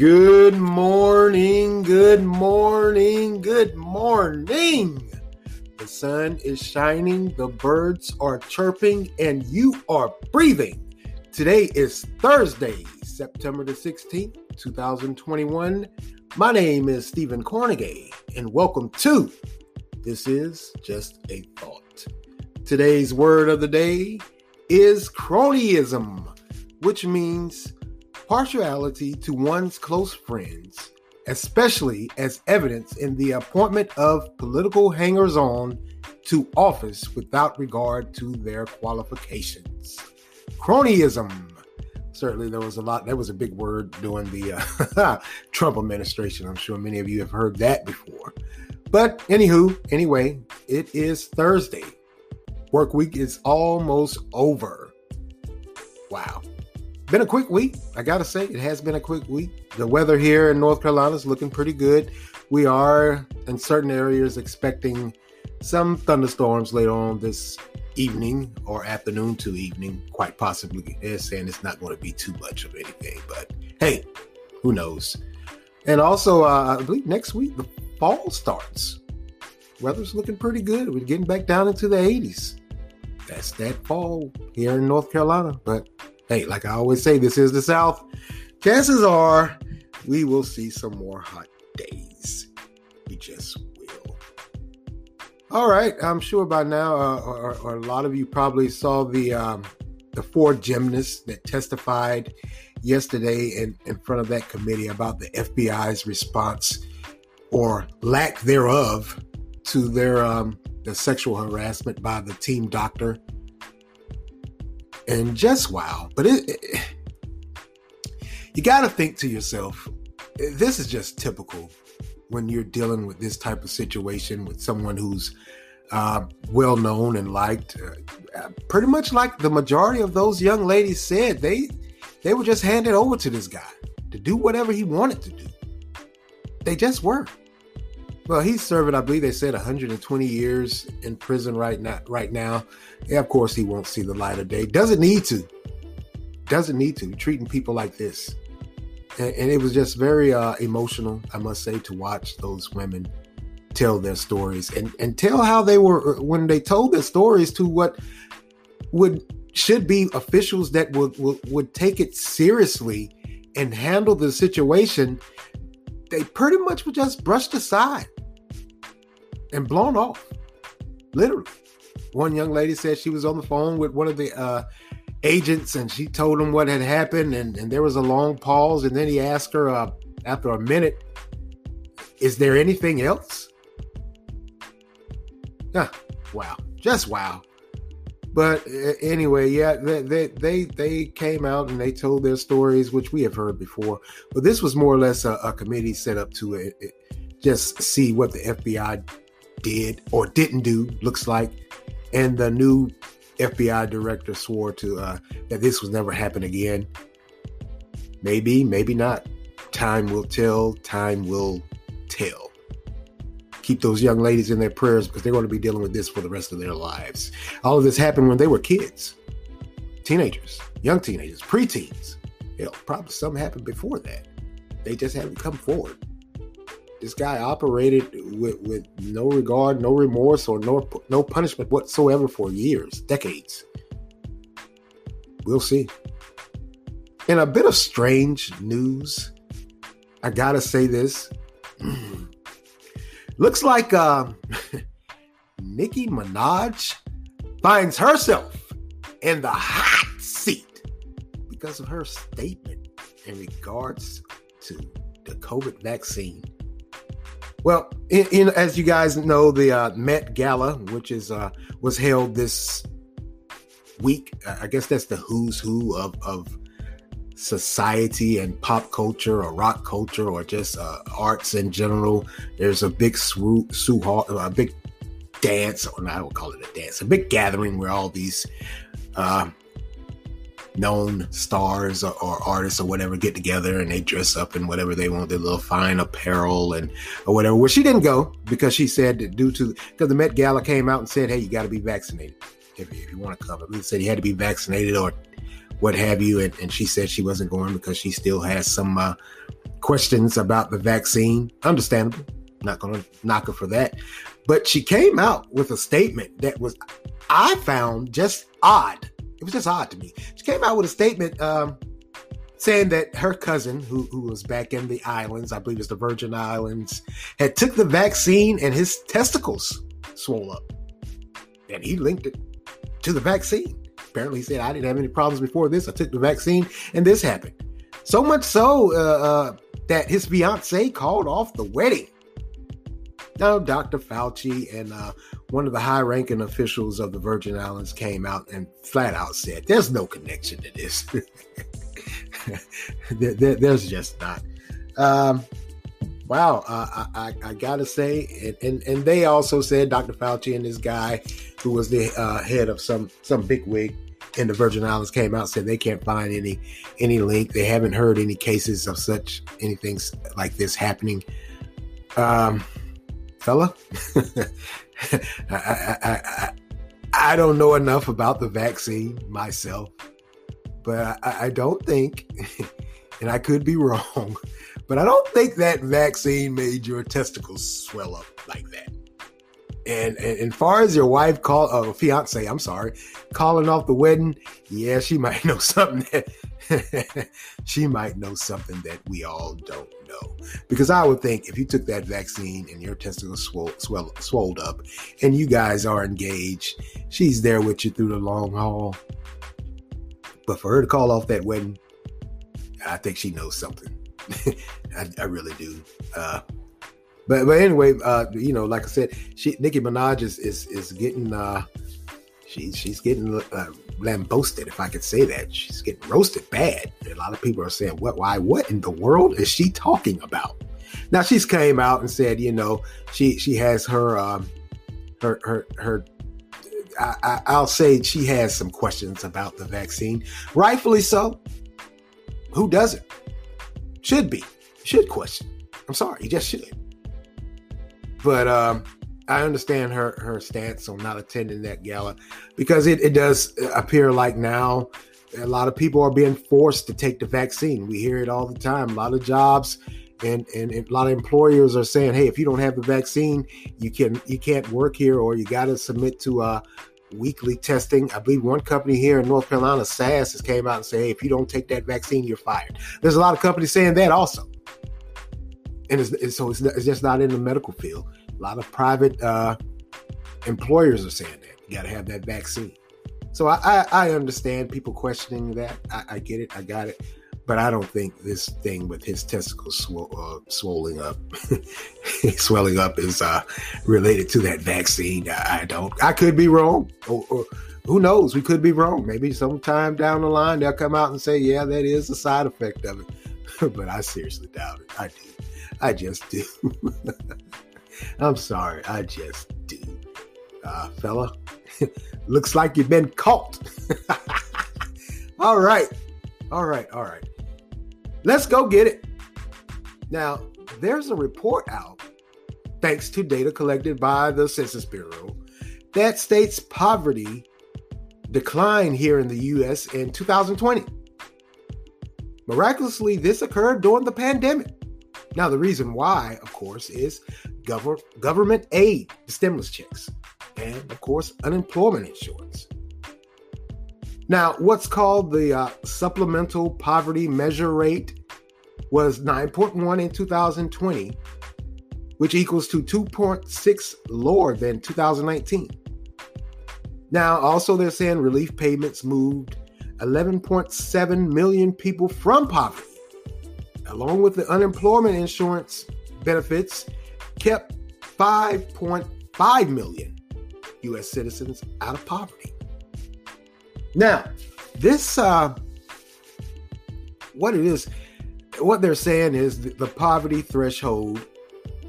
Good morning, good morning, good morning. The sun is shining, the birds are chirping, and you are breathing. Today is Thursday, September the 16th, 2021. My name is Stephen Cornegay, and welcome to This is Just a Thought. Today's word of the day is cronyism, which means partiality to one's close friends, especially as evidence in the appointment of political hangers on to office without regard to their qualifications. Cronyism. Certainly, there was a lot, that was a big word during the uh, Trump administration. I'm sure many of you have heard that before. But, anywho, anyway, it is Thursday. Work week is almost over. Wow been a quick week. I gotta say, it has been a quick week. The weather here in North Carolina is looking pretty good. We are in certain areas expecting some thunderstorms later on this evening or afternoon to evening, quite possibly. They're saying it's not going to be too much of anything, but hey, who knows? And also, uh, I believe next week the fall starts. Weather's looking pretty good. We're getting back down into the 80s. That's that fall here in North Carolina, but hey, like I always say, this is the South. Chances are we will see some more hot days. We just will. All right, I'm sure by now, uh, or, or, a lot of you probably saw the um, the four gymnasts that testified yesterday in, in front of that committee about the FBI's response or lack thereof to their um, the sexual harassment by the team doctor and just wow. But it, it you got to think to yourself, this is just typical when you're dealing with this type of situation with someone who's uh, well known and liked. Uh, pretty much like the majority of those young ladies said, they they were just handed over to this guy to do whatever he wanted to do. They just were. Well, he's serving, I believe they said 120 years in prison right now. Right now, yeah, of course, he won't see the light of day. Doesn't need to. Doesn't need to. Treating people like this, and, and it was just very uh, emotional, I must say, to watch those women tell their stories and and tell how they were uh, when they told their stories to what would should be officials that would would, would take it seriously and handle the situation they pretty much were just brushed aside and blown off. Literally. One young lady said she was on the phone with one of the uh, agents and she told him what had happened. And, and there was a long pause. And then he asked her uh, after a minute, Is there anything else? Yeah, wow. Just wow. But uh, anyway, yeah, they, they, they they came out and they told their stories, which we have heard before. But this was more or less a, a committee set up to it, uh, it, just see what the FBI did or didn't do, looks like. And the new FBI director swore to uh, that this will never happen again. Maybe, maybe not. Time will tell. Time will tell. Keep those young ladies in their prayers because they're going to be dealing with this for the rest of their lives. All of this happened when they were kids, teenagers, young teenagers, preteens. Hell, probably something happened before that. They just haven't come forward. This guy operated with, with no regard, no remorse, or no no punishment whatsoever for years, decades. We'll see. In a bit of strange news, I gotta say this. Looks like uh, Nicki Minaj finds herself in the hot seat because of her statement in regards to the COVID vaccine. Well, in, in, as you guys know, the uh, Met Gala, which is uh, was held this week, I guess that's the who's who of of society and pop culture or rock culture or just uh, arts in general. There's a big swu- a big dance, or I don't call it a dance, a big gathering where all these uh, known stars or, or, artists or whatever get together and they dress up in whatever they want, their little fine apparel and or whatever. Well, she didn't go because she said that due to because the Met Gala came out and said, "Hey, you got to be vaccinated if, if you want to come." It said you had to be vaccinated or what have you, and, and she said she wasn't going because she still has some uh, questions about the vaccine. Understandable. Not going to knock her for that. But she came out with a statement that was, I found just odd. It was just odd to me. She came out with a statement um, saying that her cousin, who, who was back in the islands, I believe it's the Virgin Islands, had took the vaccine and his testicles swole up. And he linked it to the vaccine. Apparently, he said, I didn't have any problems before this. I took the vaccine and this happened. So much so uh, uh, that his fiance called off the wedding. Now, Dr. Fauci and uh, one of the high ranking officials of the Virgin Islands came out and flat out said, There's no connection to this. there, there, there's just not. Um, wow, uh, I, I, I, gotta say, and, and, and they also said Dr. Fauci and this guy who was the uh, head of some some big wig in the Virgin Islands came out said they can't find any any link. They haven't heard any cases of such anything like this happening. Um, fella, I, I, I, I, don't know enough about the vaccine myself, but I, I don't think, and I could be wrong, but I don't think that vaccine made your testicles swell up like that. And, and, and far as your wife call, uh, fiance, I'm sorry, calling off the wedding, yeah, she might know something that she might know something that we all don't know. Because I would think if you took that vaccine and your testicles swell, swell, swelled up, and you guys are engaged, she's there with you through the long haul. But for her to call off that wedding, I think she knows something. I, I, really do. Uh, but but anyway, uh, you know, like I said, she Nicki Minaj is is is getting uh, she's she's getting uh, lambosted, if I could say that. She's getting roasted bad. A lot of people are saying, "What? Why? What in the world is she talking about?" Now she's came out and said, you know, she she has her um, her her her. I, I'll say she has some questions about the vaccine, rightfully so. Who doesn't? Should be should question. I'm sorry, you just should. But um, I understand her her stance on not attending that gala because it, it does appear like now a lot of people are being forced to take the vaccine. We hear it all the time. A lot of jobs and, and, and a lot of employers are saying, "Hey, if you don't have the vaccine, you can you can't work here, or you got to submit to uh, weekly testing." I believe one company here in North Carolina, SAS, has came out and said, "Hey, if you don't take that vaccine, you're fired." There's a lot of companies saying that also, and it's, it's so it's, it's just not in the medical field. A lot of private uh, employers are saying that you got to have that vaccine. So I, I, I understand people questioning that. I, I, get it. I got it. But I don't think this thing with his testicles uh, swelling up, swelling up, is uh, related to that vaccine. I, I don't. I could be wrong. Or, or, who knows? We could be wrong. Maybe sometime down the line they'll come out and say, "Yeah, that is a side effect of it." but I seriously doubt it. I do. I just do. I'm sorry, I just do. Uh, fella, looks like you've been caught. all right, all right, all right. Let's go get it. Now, there's a report out, thanks to data collected by the Census Bureau, that states poverty declined here in the U.S. in 2020. Miraculously, this occurred during the pandemic. Now, the reason why, of course, is gov- government aid, the stimulus checks, and of course, unemployment insurance. Now, what's called the uh, supplemental poverty measure rate was 9.1 in 2020, which equals to 2.6 lower than 2019. Now, also, they're saying relief payments moved 11.7 million people from poverty along with the unemployment insurance benefits, kept 5.5 million U.S. citizens out of poverty. Now, this, uh, what it is, what they're saying is the, the poverty threshold,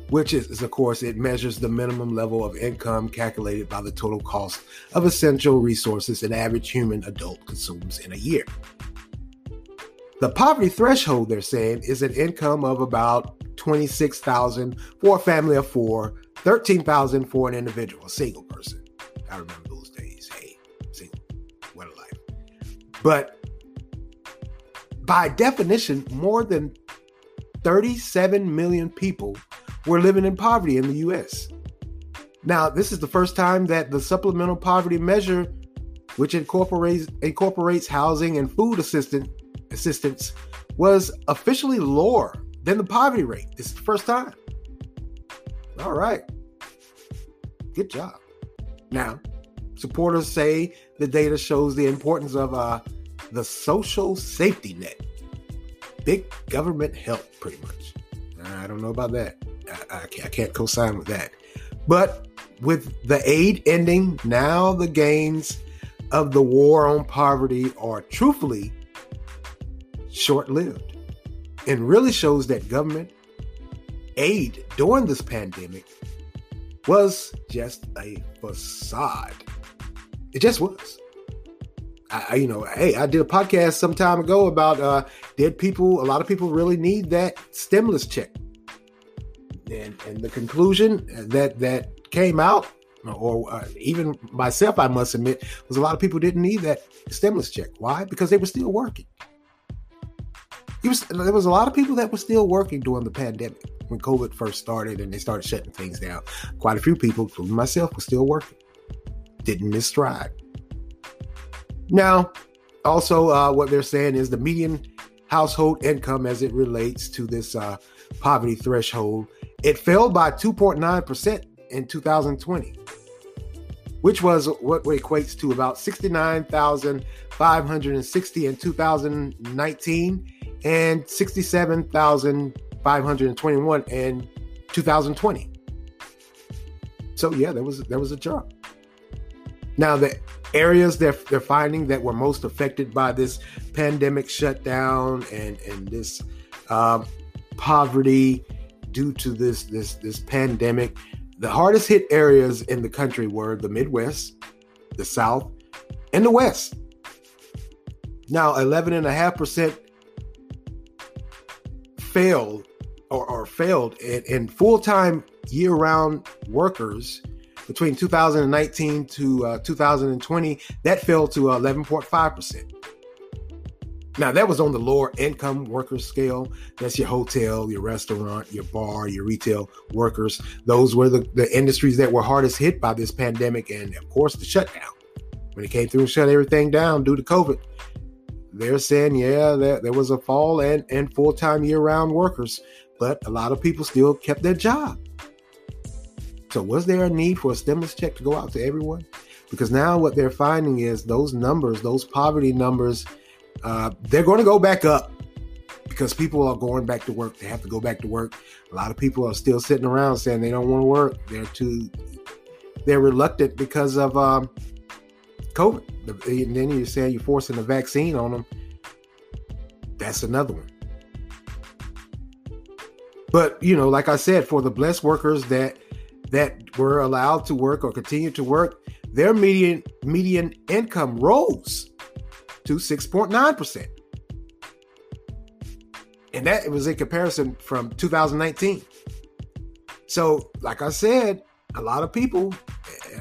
which is, is, of course, it measures the minimum level of income calculated by the total cost of essential resources an average human adult consumes in a year. The poverty threshold, they're saying, is an income of about 26,000 for a family of four, 13,000 for an individual, a single person. I remember those days. Hey, single, what a life. But by definition, more than 37 million people were living in poverty in the US. Now, this is the first time that the supplemental poverty measure, which incorporates incorporates housing and food assistance assistance, was officially lower than the poverty rate. This is the first time. All right. Good job. Now, supporters say the data shows the importance of uh, the social safety net. Big government help, pretty much. I don't know about that. I, I, can't, co sign with that. But with the aid ending, now the gains of the war on poverty are truthfully short lived and really shows that government aid during this pandemic was just a facade. It just was. I, you know, hey, I did a podcast some time ago about uh, dead people. A lot of people really need that stimulus check, and and the conclusion that that came out, or uh, even myself, I must admit, was a lot of people didn't need that stimulus check. Why? Because they were still working. Was, there was a lot of people that were still working during the pandemic when COVID first started and they started shutting things down. Quite a few people, including myself, were still working. Didn't miss stride. Now, also, uh, what they're saying is the median household income as it relates to this uh, poverty threshold, it fell by 2.9% in 2020, which was what equates to about 69,560 in 2019 and 67,521 in 2020. So yeah, there was there was a drop. Now the areas they're they're finding that were most affected by this pandemic shutdown and and this um, poverty due to this this this pandemic, the hardest hit areas in the country were the Midwest, the South, and the West. Now, 11.5% failed or, or failed in, full-time year-round workers between 2019 to uh, 2020 that fell to 11.5% now that was on the lower income worker scale. That's your hotel your restaurant your bar your retail workers. Those were the, the industries that were hardest hit by this pandemic and of course the shutdown. When it came through and shut everything down due to covid they're saying, yeah, there, there was a fall and, and full time year round workers, but a lot of people still kept their job. So, was there a need for a stimulus check to go out to everyone? Because now what they're finding is those numbers, those poverty numbers, uh, they're going to go back up because people are going back to work. They have to go back to work. A lot of people are still sitting around saying they don't want to work. They're too, they're reluctant because of um, COVID. And then you're saying you're forcing a vaccine on them. That's another one. But you know, like I said, for the blessed workers that that were allowed to work or continue to work, their median median income rose to 6.9%. And that was in comparison from 2019. So, like I said, a lot of people,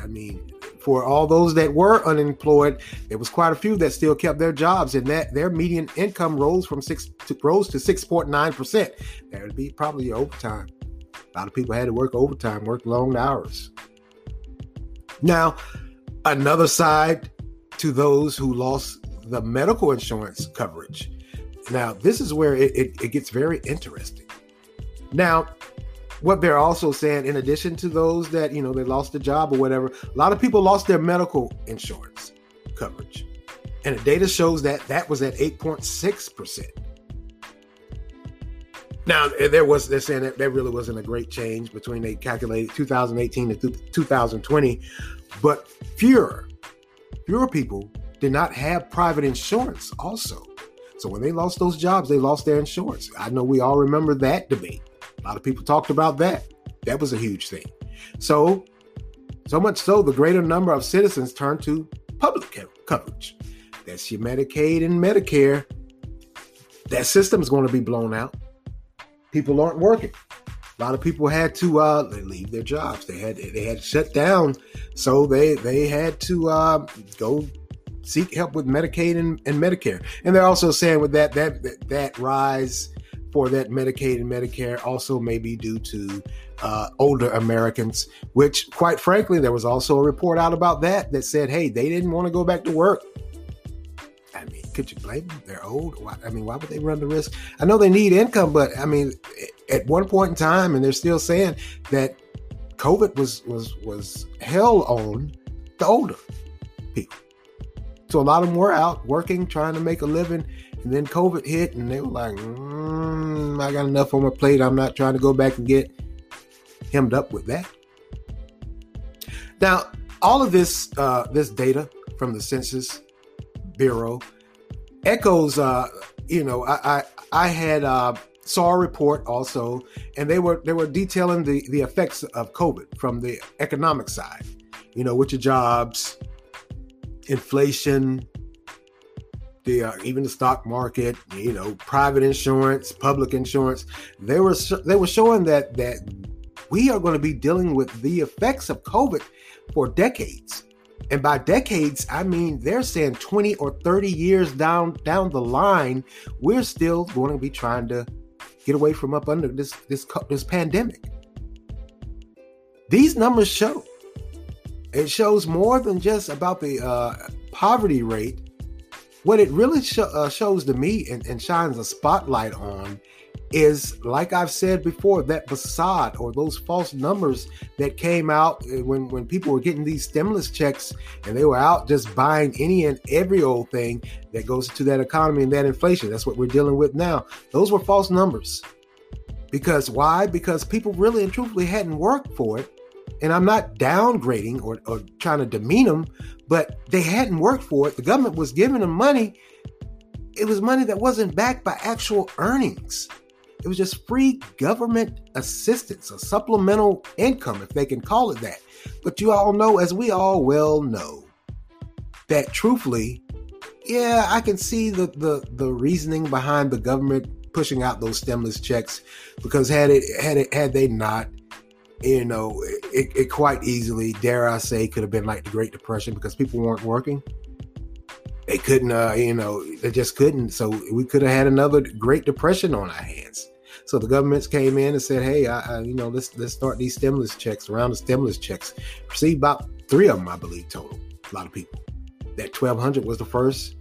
I mean, for all those that were unemployed, there was quite a few that still kept their jobs, and that their median income rose from six to, rose to six point nine percent. That would be probably overtime. A lot of people had to work overtime, work long hours. Now, another side to those who lost the medical insurance coverage. Now, this is where it, it, it gets very interesting. Now, what they're also saying, in addition to those that, you know, they lost their job or whatever, a lot of people lost their medical insurance coverage. And the data shows that that was at 8.6%. Now, there was, they're saying that there really wasn't a great change between they calculated 2018 to 2020, but fewer, fewer people did not have private insurance also. So when they lost those jobs, they lost their insurance. I know we all remember that debate. A lot of people talked about that. That was a huge thing. So, so much so, the greater number of citizens turned to public coverage. That's your Medicaid and Medicare. That system is going to be blown out. People aren't working. A lot of people had to uh, leave their jobs. They had they had shut down, so they they had to uh, go seek help with Medicaid and, and Medicare. And they're also saying with that that that rise for that Medicaid and Medicare also may be due to uh, older Americans, which, quite frankly, there was also a report out about that that said, hey, they didn't want to go back to work. I mean, could you blame them? They're old. Why, I mean, why would they run the risk? I know they need income, but I mean, at one point in time, and they're still saying that COVID was was was hell on the older people. So a lot of them were out working, trying to make a living, and then COVID hit, and they were like, mm, "I got enough on my plate. I'm not trying to go back and get hemmed up with that." Now, all of this uh, this data from the Census Bureau echoes. Uh, you know, I I, I had uh, saw a report also, and they were they were detailing the the effects of COVID from the economic side. You know, with your jobs, inflation, the uh, even the stock market, you know, private insurance, public insurance. They were they were showing that that we are going to be dealing with the effects of COVID for decades. And by decades, I mean they're saying 20 or 30 years down down the line, we're still going to be trying to get away from up under this this this pandemic. These numbers show it shows more than just about the uh, poverty rate. What it really sh- uh, shows to me and, and shines a spotlight on is, like I've said before, that facade or those false numbers that came out uh, when, when people were getting these stimulus checks and they were out just buying any and every old thing that goes into that economy and that inflation. That's what we're dealing with now. Those were false numbers. Because why? Because people really and truthfully hadn't worked for it and I'm not downgrading or, or trying to demean them, but they hadn't worked for it. The government was giving them money. It was money that wasn't backed by actual earnings. It was just free government assistance, a supplemental income, if they can call it that. But you all know, as we all well know, that truthfully, yeah, I can see the the the reasoning behind the government pushing out those stimulus checks because had it had it had they not you know, it, it, quite easily, dare I say, could have been like the Great Depression because people weren't working. They couldn't, uh, you know, they just couldn't. So we could have had another Great Depression on our hands. So the governments came in and said, "Hey, I, I, you know, let's let's start these stimulus checks. Around the stimulus checks, received about three of them, I believe, total. A lot of people. That twelve hundred was the first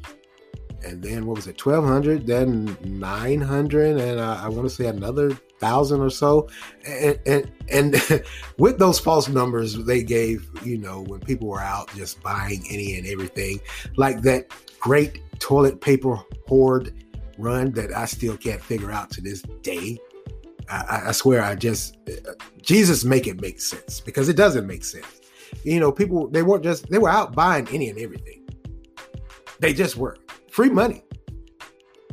and then what was it 1200 then 900 and I, I want to say another thousand or so and, and and with those false numbers they gave you know when people were out just buying any and everything like that great toilet paper hoard run that i still can't figure out to this day i, I swear i just uh, jesus make it make sense because it doesn't make sense you know people they weren't just they were out buying any and everything they just were free money.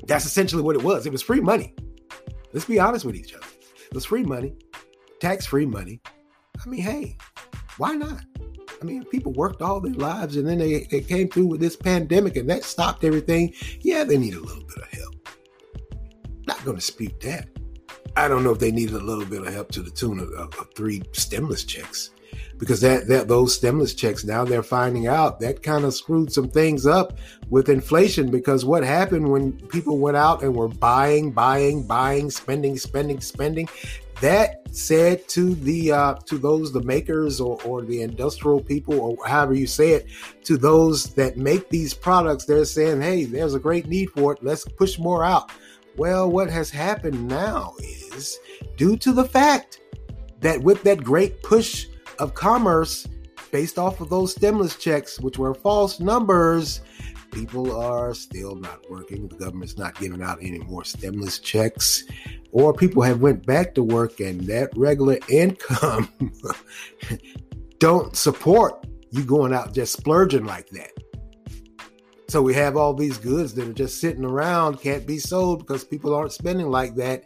That's essentially what it was. It was free money. Let's be honest with each other. It was free money, tax free money. I mean, hey, why not? I mean, people worked all their lives and then they, they came through with this pandemic and that stopped everything. Yeah, they need a little bit of help. Not going to dispute that. I don't know if they needed a little bit of help to the tune of, of, of three stimulus checks because that, that those stimulus checks now they're finding out that kind of screwed some things up with inflation because what happened when people went out and were buying buying buying spending spending spending that said to the uh, to those the makers or, or the industrial people or however you say it to those that make these products they're saying hey there's a great need for it. Let's push more out. Well what has happened now is due to the fact that with that great push of commerce based off of those stimulus checks, which were false numbers, people are still not working. The government's not giving out any more stimulus checks, or people have went back to work and that regular income don't support you going out just splurging like that. So we have all these goods that are just sitting around, can't be sold because people aren't spending like that,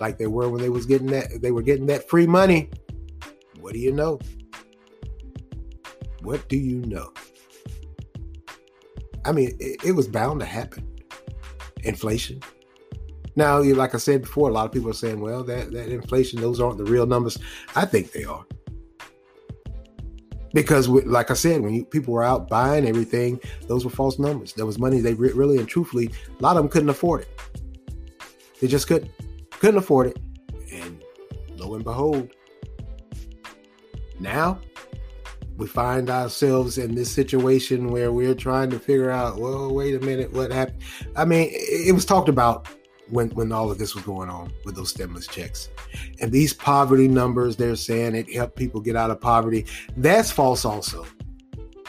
like they were when they was getting that they were getting that free money. What do you know? What do you know? I mean, it, it was bound to happen. Inflation. Now, like I said before, a lot of people are saying, well, that, that inflation, those aren't the real numbers. I think they are. Because, like I said, when you, people were out buying everything, those were false numbers. There was money they re- really and truthfully, a lot of them couldn't afford it. They just couldn't. couldn't afford it. And lo and behold, now we find ourselves in this situation where we're trying to figure out, well, wait a minute, what happened? I mean, it was talked about when when all of this was going on with those stimulus checks. And these poverty numbers, they're saying it helped people get out of poverty. That's false also.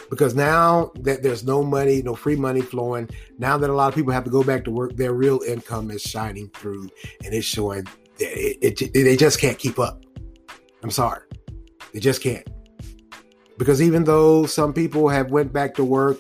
Because now that there's no money, no free money flowing, now that a lot of people have to go back to work, their real income is shining through and it's showing that it, it, they just can't keep up. I'm sorry. They just can't. Because even though some people have went back to work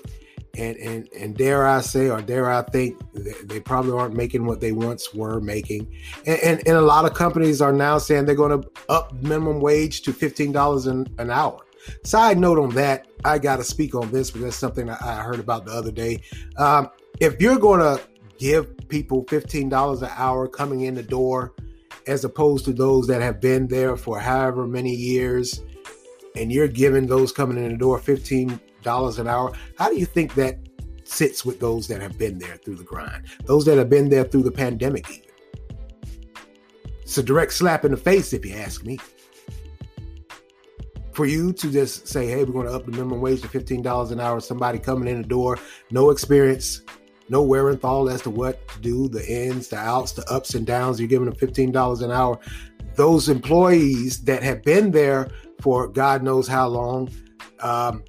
and and and dare I say, or dare I think, they, probably aren't making what they once were making. And, and, and a lot of companies are now saying they're going to up minimum wage to fifteen dollars an, an hour. Side note on that, I got to speak on this because that's something I heard about the other day. Um, if you're going to give people fifteen dollars an hour coming in the door, as opposed to those that have been there for however many years, and you're giving those coming in the door fifteen dollars an hour. How do you think that sits with those that have been there through the grind? Those that have been there through the pandemic, even. It's a direct slap in the face, if you ask me. For you to just say, hey, we're going to up the minimum wage to $15 an hour, somebody coming in the door, no experience, no wherewithal as to what to do, the ins, the outs, the ups and downs, you're giving them $15 an hour. Those employees that have been there for God knows how long, um,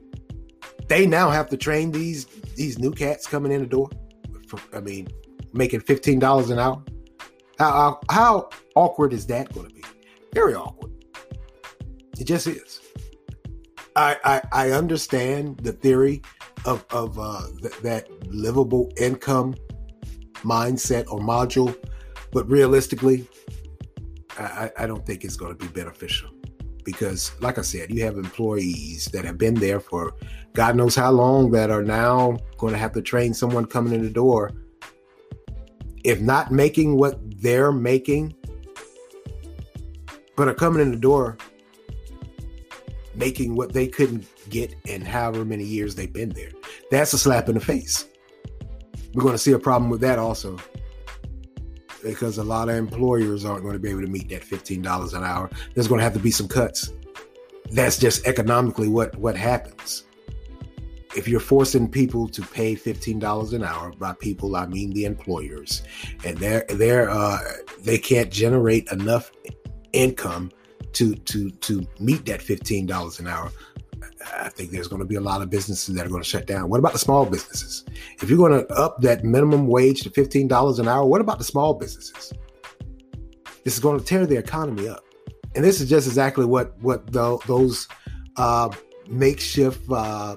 they now have to train these these new cats coming in the door. For, I mean, making fifteen dollars an hour. How, how awkward is that going to be? Very awkward. It just is. I I, I understand the theory of of uh, th- that livable income mindset or module, but realistically, I, I don't think it's going to be beneficial because, like I said, you have employees that have been there for God knows how long that are now going to have to train someone coming in the door. If not making what they're making, but are coming in the door making what they couldn't get in however many years they've been there. That's a slap in the face. We're going to see a problem with that also because a lot of employers aren't going to be able to meet that $15 an hour. There's going to have to be some cuts. That's just economically what what happens. If you're forcing people to pay $15 an hour, by people I mean the employers, and they're they're uh, they can't generate enough income to to to meet that $15 an hour, I think there's going to be a lot of businesses that are going to shut down. What about the small businesses? If you're going to up that minimum wage to $15 an hour, what about the small businesses? This is going to tear the economy up. And this is just exactly what what the, those uh, makeshift uh,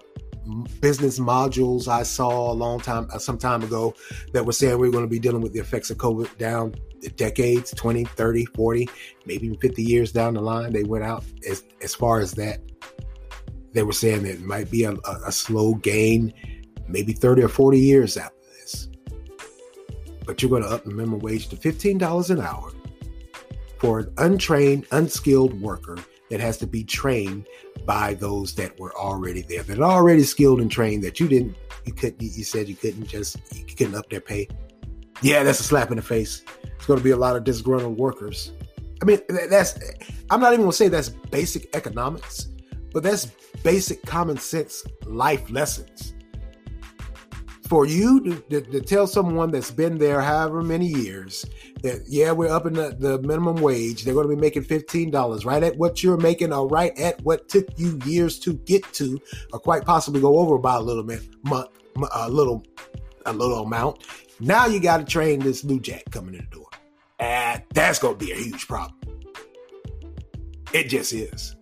business modules I saw a long time, uh, some time ago, that were saying we are going to be dealing with the effects of COVID down decades 20, 30, 40, maybe even 50 years down the line. They went out as, as far as that they were saying that it might be a, a, a slow gain, maybe 30 or 40 years after this. But you're going to up the minimum wage to $15 an hour for an untrained, unskilled worker that has to be trained by those that were already there, that are already skilled and trained, that you didn't, you couldn't, you said you couldn't just, you couldn't up their pay. Yeah, that's a slap in the face. It's going to be a lot of disgruntled workers. I mean, that's, I'm not even going to say that's basic economics, but that's basic common sense life lessons. For you to, to, to, tell someone that's been there however many years that, yeah, we're up in the, the minimum wage, they're going to be making $15, right at what you're making, or right at what took you years to get to, or quite possibly go over by a little bit, a little, a little amount. Now you got to train this new jack coming in the door. And that's going to be a huge problem. It just is.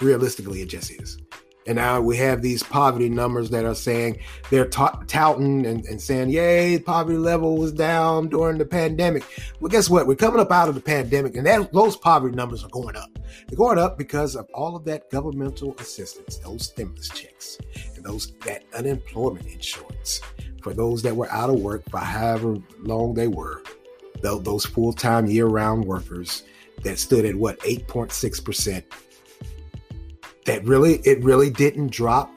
Realistically, it just is. And now we have these poverty numbers that are saying they're ta- touting and, and, saying, yay, poverty level was down during the pandemic. Well, guess what? We're coming up out of the pandemic, and that, those poverty numbers are going up. They're going up because of all of that governmental assistance, those stimulus checks, and those that unemployment insurance for those that were out of work for however long they were, those full time year round workers that stood at what 8.6 percent. That really, it really didn't drop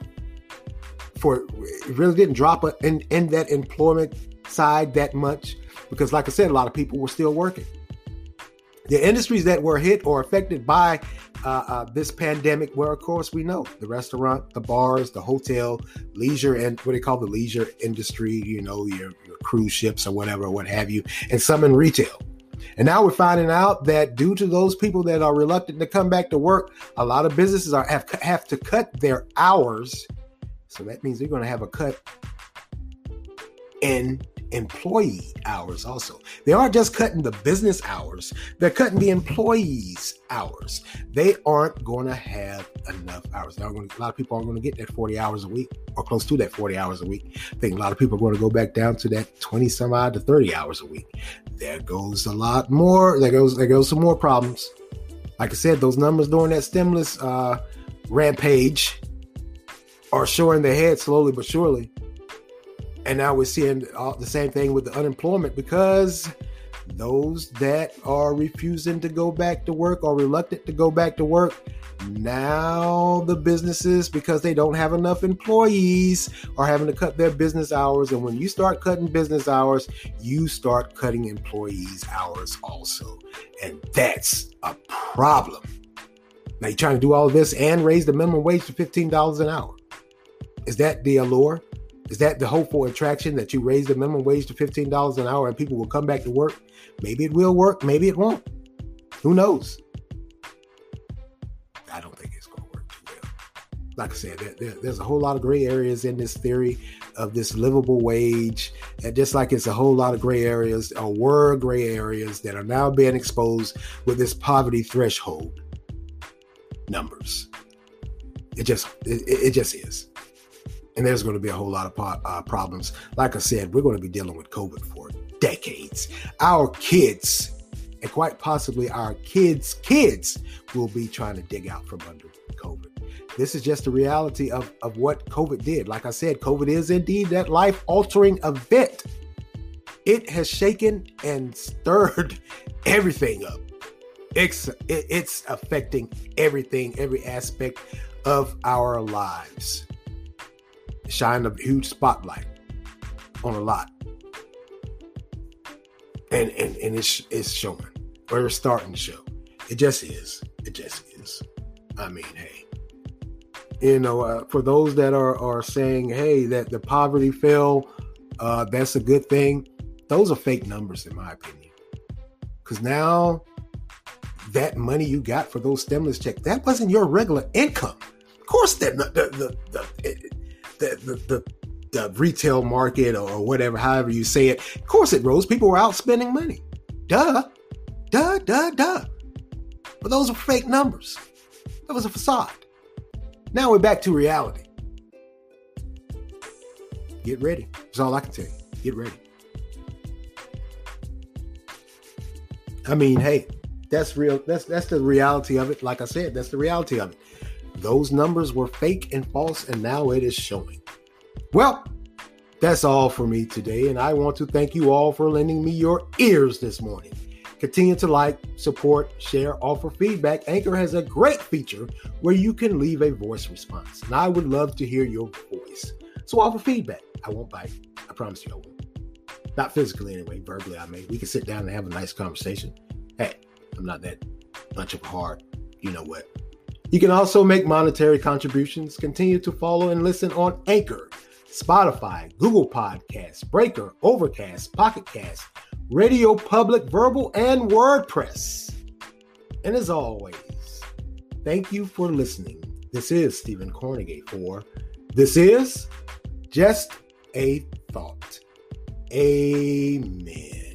for it really didn't drop in in that employment side that much. because, like I said, a lot of people were still working. The industries that were hit or affected by uh, uh, this pandemic, where of course we know the restaurant, the bars, the hotel, leisure, and what they call the leisure industry, you know, your, your cruise ships or whatever, what have you, and some in retail. And now we're finding out that due to those people that are reluctant to come back to work, a lot of businesses are have, have to cut their hours. So that means they're going to have a cut in employee hours also. They aren't just cutting the business hours, they're cutting the employees' hours. They aren't going to have enough hours. A lot of people aren't going to get that 40 hours a week or close to that 40 hours a week. I think a lot of people are going to go back down to that 20 some odd to 30 hours a week. There goes a lot more. There goes there goes some more problems. Like I said, those numbers during that stimulus uh, rampage are showing their head slowly but surely. And now we're seeing the same thing with the unemployment because those that are refusing to go back to work or reluctant to go back to work, now the businesses, because they don't have enough employees, are having to cut their business hours. And when you start cutting business hours, you start cutting employees' hours also. And that's a problem. Now you're trying to do all this and raise the minimum wage to $15 an hour. Is that the allure? Is that the hopeful attraction that you raise the minimum wage to $15 an hour and people will come back to work? Maybe it will work, maybe it won't. Who knows? I don't think it's going to work too well. Like I said, there, there, there's a whole lot of gray areas in this theory of this livable wage. And just like it's a whole lot of gray areas, or were gray areas that are now being exposed with this poverty threshold numbers. It just, it, it just is and there's going to be a whole lot of uh, problems. Like I said, we're going to be dealing with COVID for decades. Our kids, and quite possibly our kids' kids, will be trying to dig out from under COVID. This is just the reality of, of what COVID did. Like I said, COVID is indeed that life altering event. It has shaken and stirred everything up. It's, it's affecting everything, every aspect of our lives shine a huge spotlight on a lot. And and, and it's it's showing. It's starting to show. It just is. It just is. I mean, hey. You know, uh, for those that are are saying, hey, that the poverty fell, uh, that's a good thing. Those are fake numbers, in my opinion. Because now that money you got for those stimulus checks, that wasn't your regular income. Of course, that the, the, the, the the, the, the, retail market or whatever, however you say it. Of course it rose. People were out spending money. Duh. Duh, duh, duh. But those are fake numbers. That was a facade. Now we're back to reality. Get ready. That's all I can tell you. Get ready. I mean, hey, that's real. That's that's the reality of it. Like I said, that's the reality of it. Those numbers were fake and false, and now it is showing. Well, that's all for me today, and I want to thank you all for lending me your ears this morning. Continue to like, support, share, offer feedback. Anchor has a great feature where you can leave a voice response, and I would love to hear your voice. So offer feedback. I won't bite. I promise you I won't. Not physically anyway, verbally I may. We can sit down and have a nice conversation. Hey, I'm not that much of hard, you know what. You can also make monetary contributions. Continue to follow and listen on Anchor, Spotify, Google Podcasts, Breaker, Overcast, Pocket Cast, Radio Public, Verbal, and WordPress. And as always, thank you for listening. This is Stephen Cornegay for This is Just a Thought. Amen.